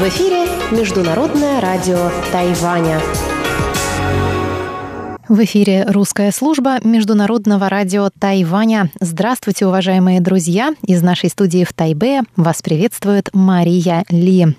В эфире Международное радио Тайваня. В эфире русская служба Международного радио Тайваня. Здравствуйте, уважаемые друзья! Из нашей студии в Тайбе вас приветствует Мария Ли.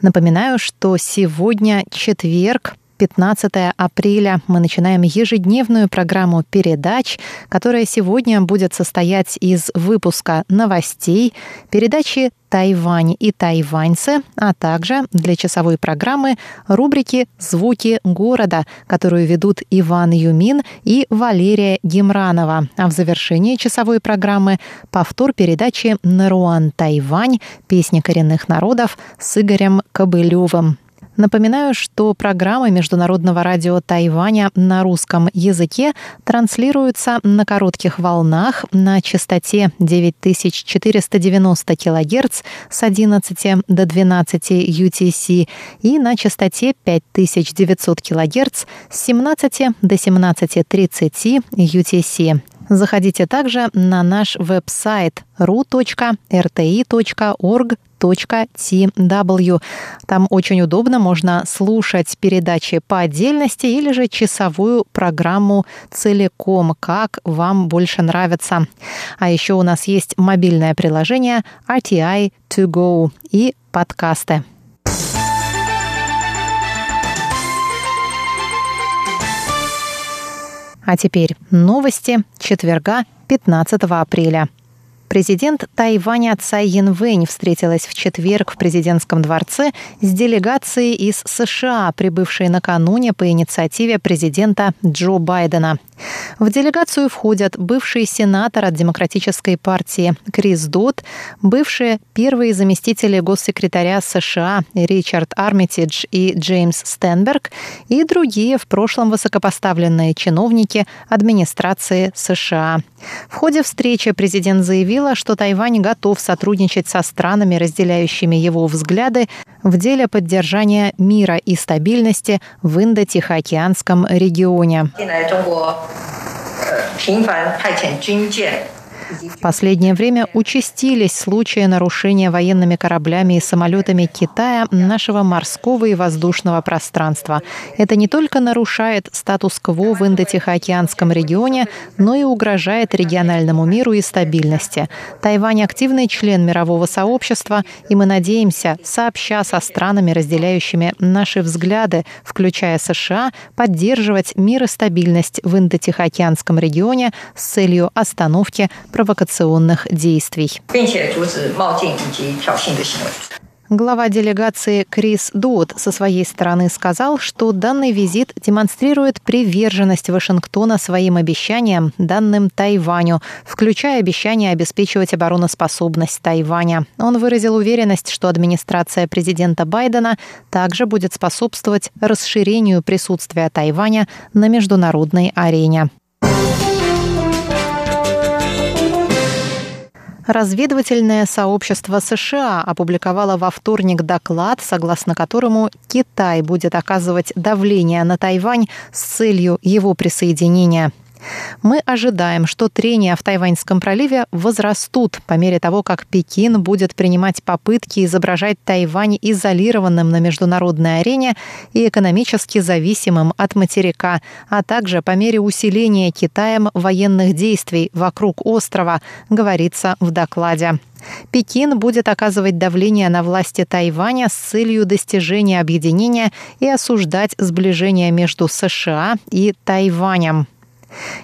Напоминаю, что сегодня четверг, 15 апреля мы начинаем ежедневную программу передач, которая сегодня будет состоять из выпуска новостей, передачи Тайвань и тайваньцы, а также для часовой программы рубрики «Звуки города», которую ведут Иван Юмин и Валерия Гемранова. А в завершении часовой программы повтор передачи «Наруан Тайвань. Песни коренных народов» с Игорем Кобылевым. Напоминаю, что программы Международного радио Тайваня на русском языке транслируются на коротких волнах на частоте 9490 кГц с 11 до 12 UTC и на частоте 5900 кГц с 17 до 17.30 UTC. Заходите также на наш веб-сайт ru.rti.org.tw. Там очень удобно, можно слушать передачи по отдельности или же часовую программу целиком, как вам больше нравится. А еще у нас есть мобильное приложение RTI To Go и подкасты. А теперь новости четверга 15 апреля. Президент Тайваня Цай Янвэнь встретилась в четверг в президентском дворце с делегацией из США, прибывшей накануне по инициативе президента Джо Байдена. В делегацию входят бывший сенатор от Демократической партии Крис Дот, бывшие первые заместители госсекретаря США Ричард Армитидж и Джеймс Стенберг и другие в прошлом высокопоставленные чиновники администрации США. В ходе встречи президент заявила, что Тайвань готов сотрудничать со странами, разделяющими его взгляды в деле поддержания мира и стабильности в Индо-Тихоокеанском регионе. В последнее время участились случаи нарушения военными кораблями и самолетами Китая нашего морского и воздушного пространства. Это не только нарушает статус-кво в Индо-Тихоокеанском регионе, но и угрожает региональному миру и стабильности. Тайвань активный член мирового сообщества, и мы надеемся, сообща со странами, разделяющими наши взгляды, включая США, поддерживать мир и стабильность в Индо-Тихоокеанском регионе с целью остановки провокационных действий. Глава делегации Крис Дуот со своей стороны сказал, что данный визит демонстрирует приверженность Вашингтона своим обещаниям, данным Тайваню, включая обещание обеспечивать обороноспособность Тайваня. Он выразил уверенность, что администрация президента Байдена также будет способствовать расширению присутствия Тайваня на международной арене. Разведывательное сообщество США опубликовало во вторник доклад, согласно которому Китай будет оказывать давление на Тайвань с целью его присоединения. Мы ожидаем, что трения в Тайваньском проливе возрастут по мере того, как Пекин будет принимать попытки изображать Тайвань изолированным на международной арене и экономически зависимым от материка, а также по мере усиления Китаем военных действий вокруг острова, говорится в докладе. Пекин будет оказывать давление на власти Тайваня с целью достижения объединения и осуждать сближение между США и Тайванем.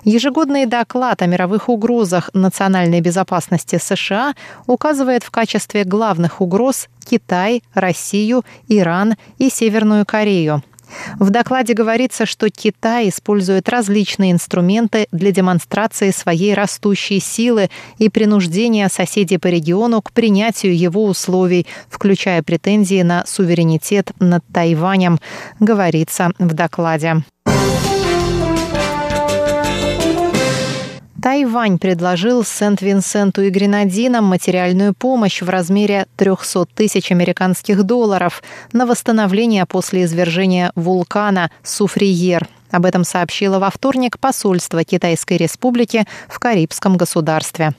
Ежегодный доклад о мировых угрозах национальной безопасности США указывает в качестве главных угроз Китай, Россию, Иран и Северную Корею. В докладе говорится, что Китай использует различные инструменты для демонстрации своей растущей силы и принуждения соседей по региону к принятию его условий, включая претензии на суверенитет над Тайванем, говорится в докладе. Тайвань предложил Сент-Винсенту и Гренадинам материальную помощь в размере 300 тысяч американских долларов на восстановление после извержения вулкана Суфриер. Об этом сообщило во вторник посольство Китайской Республики в Карибском государстве.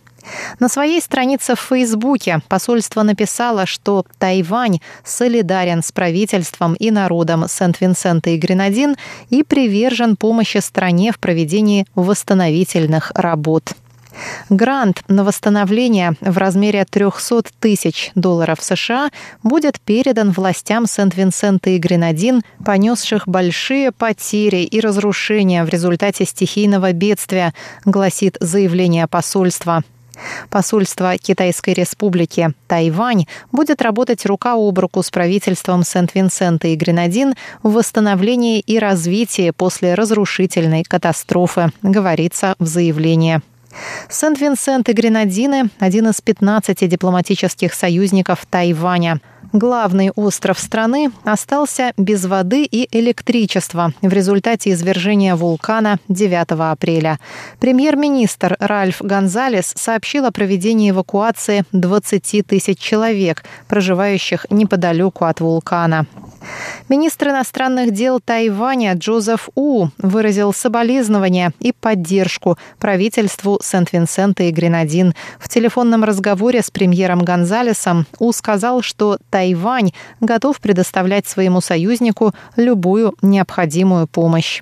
На своей странице в Фейсбуке посольство написало, что Тайвань солидарен с правительством и народом Сент-Винсента и Гренадин и привержен помощи стране в проведении восстановительных работ. Грант на восстановление в размере 300 тысяч долларов США будет передан властям Сент-Винсента и Гренадин, понесших большие потери и разрушения в результате стихийного бедствия, гласит заявление посольства. Посольство Китайской республики Тайвань будет работать рука об руку с правительством Сент-Винсента и Гренадин в восстановлении и развитии после разрушительной катастрофы, говорится в заявлении. Сент-Винсент и Гренадины – один из 15 дипломатических союзников Тайваня – Главный остров страны остался без воды и электричества в результате извержения вулкана 9 апреля. Премьер-министр Ральф Гонзалес сообщил о проведении эвакуации 20 тысяч человек, проживающих неподалеку от вулкана. Министр иностранных дел Тайваня Джозеф У выразил соболезнования и поддержку правительству Сент-Винсента и Гренадин. В телефонном разговоре с премьером Гонзалесом У сказал, что Тайвань готов предоставлять своему союзнику любую необходимую помощь.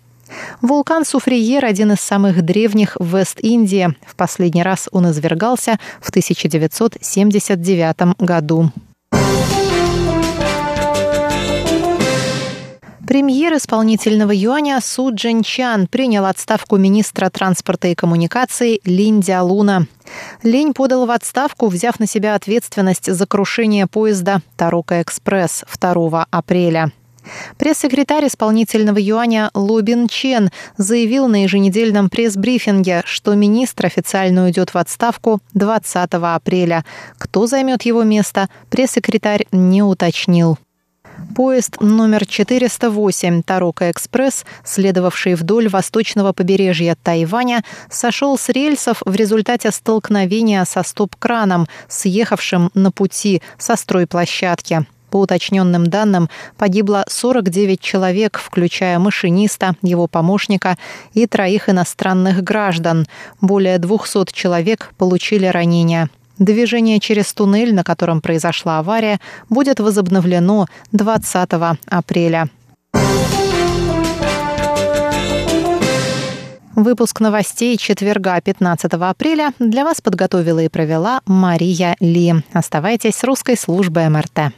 Вулкан Суфриер – один из самых древних в Вест-Индии. В последний раз он извергался в 1979 году. Премьер исполнительного юаня Су Джинчан принял отставку министра транспорта и коммуникаций Линь Дялуна. Линь подал в отставку, взяв на себя ответственность за крушение поезда «Тарука-экспресс» 2 апреля. Пресс-секретарь исполнительного юаня Лубин Чен заявил на еженедельном пресс-брифинге, что министр официально уйдет в отставку 20 апреля. Кто займет его место, пресс-секретарь не уточнил. Поезд номер 408 «Тарока-экспресс», следовавший вдоль восточного побережья Тайваня, сошел с рельсов в результате столкновения со стоп-краном, съехавшим на пути со стройплощадки. По уточненным данным, погибло 49 человек, включая машиниста, его помощника и троих иностранных граждан. Более 200 человек получили ранения. Движение через туннель, на котором произошла авария, будет возобновлено 20 апреля. Выпуск новостей четверга 15 апреля для вас подготовила и провела Мария Ли. Оставайтесь с русской службой МРТ.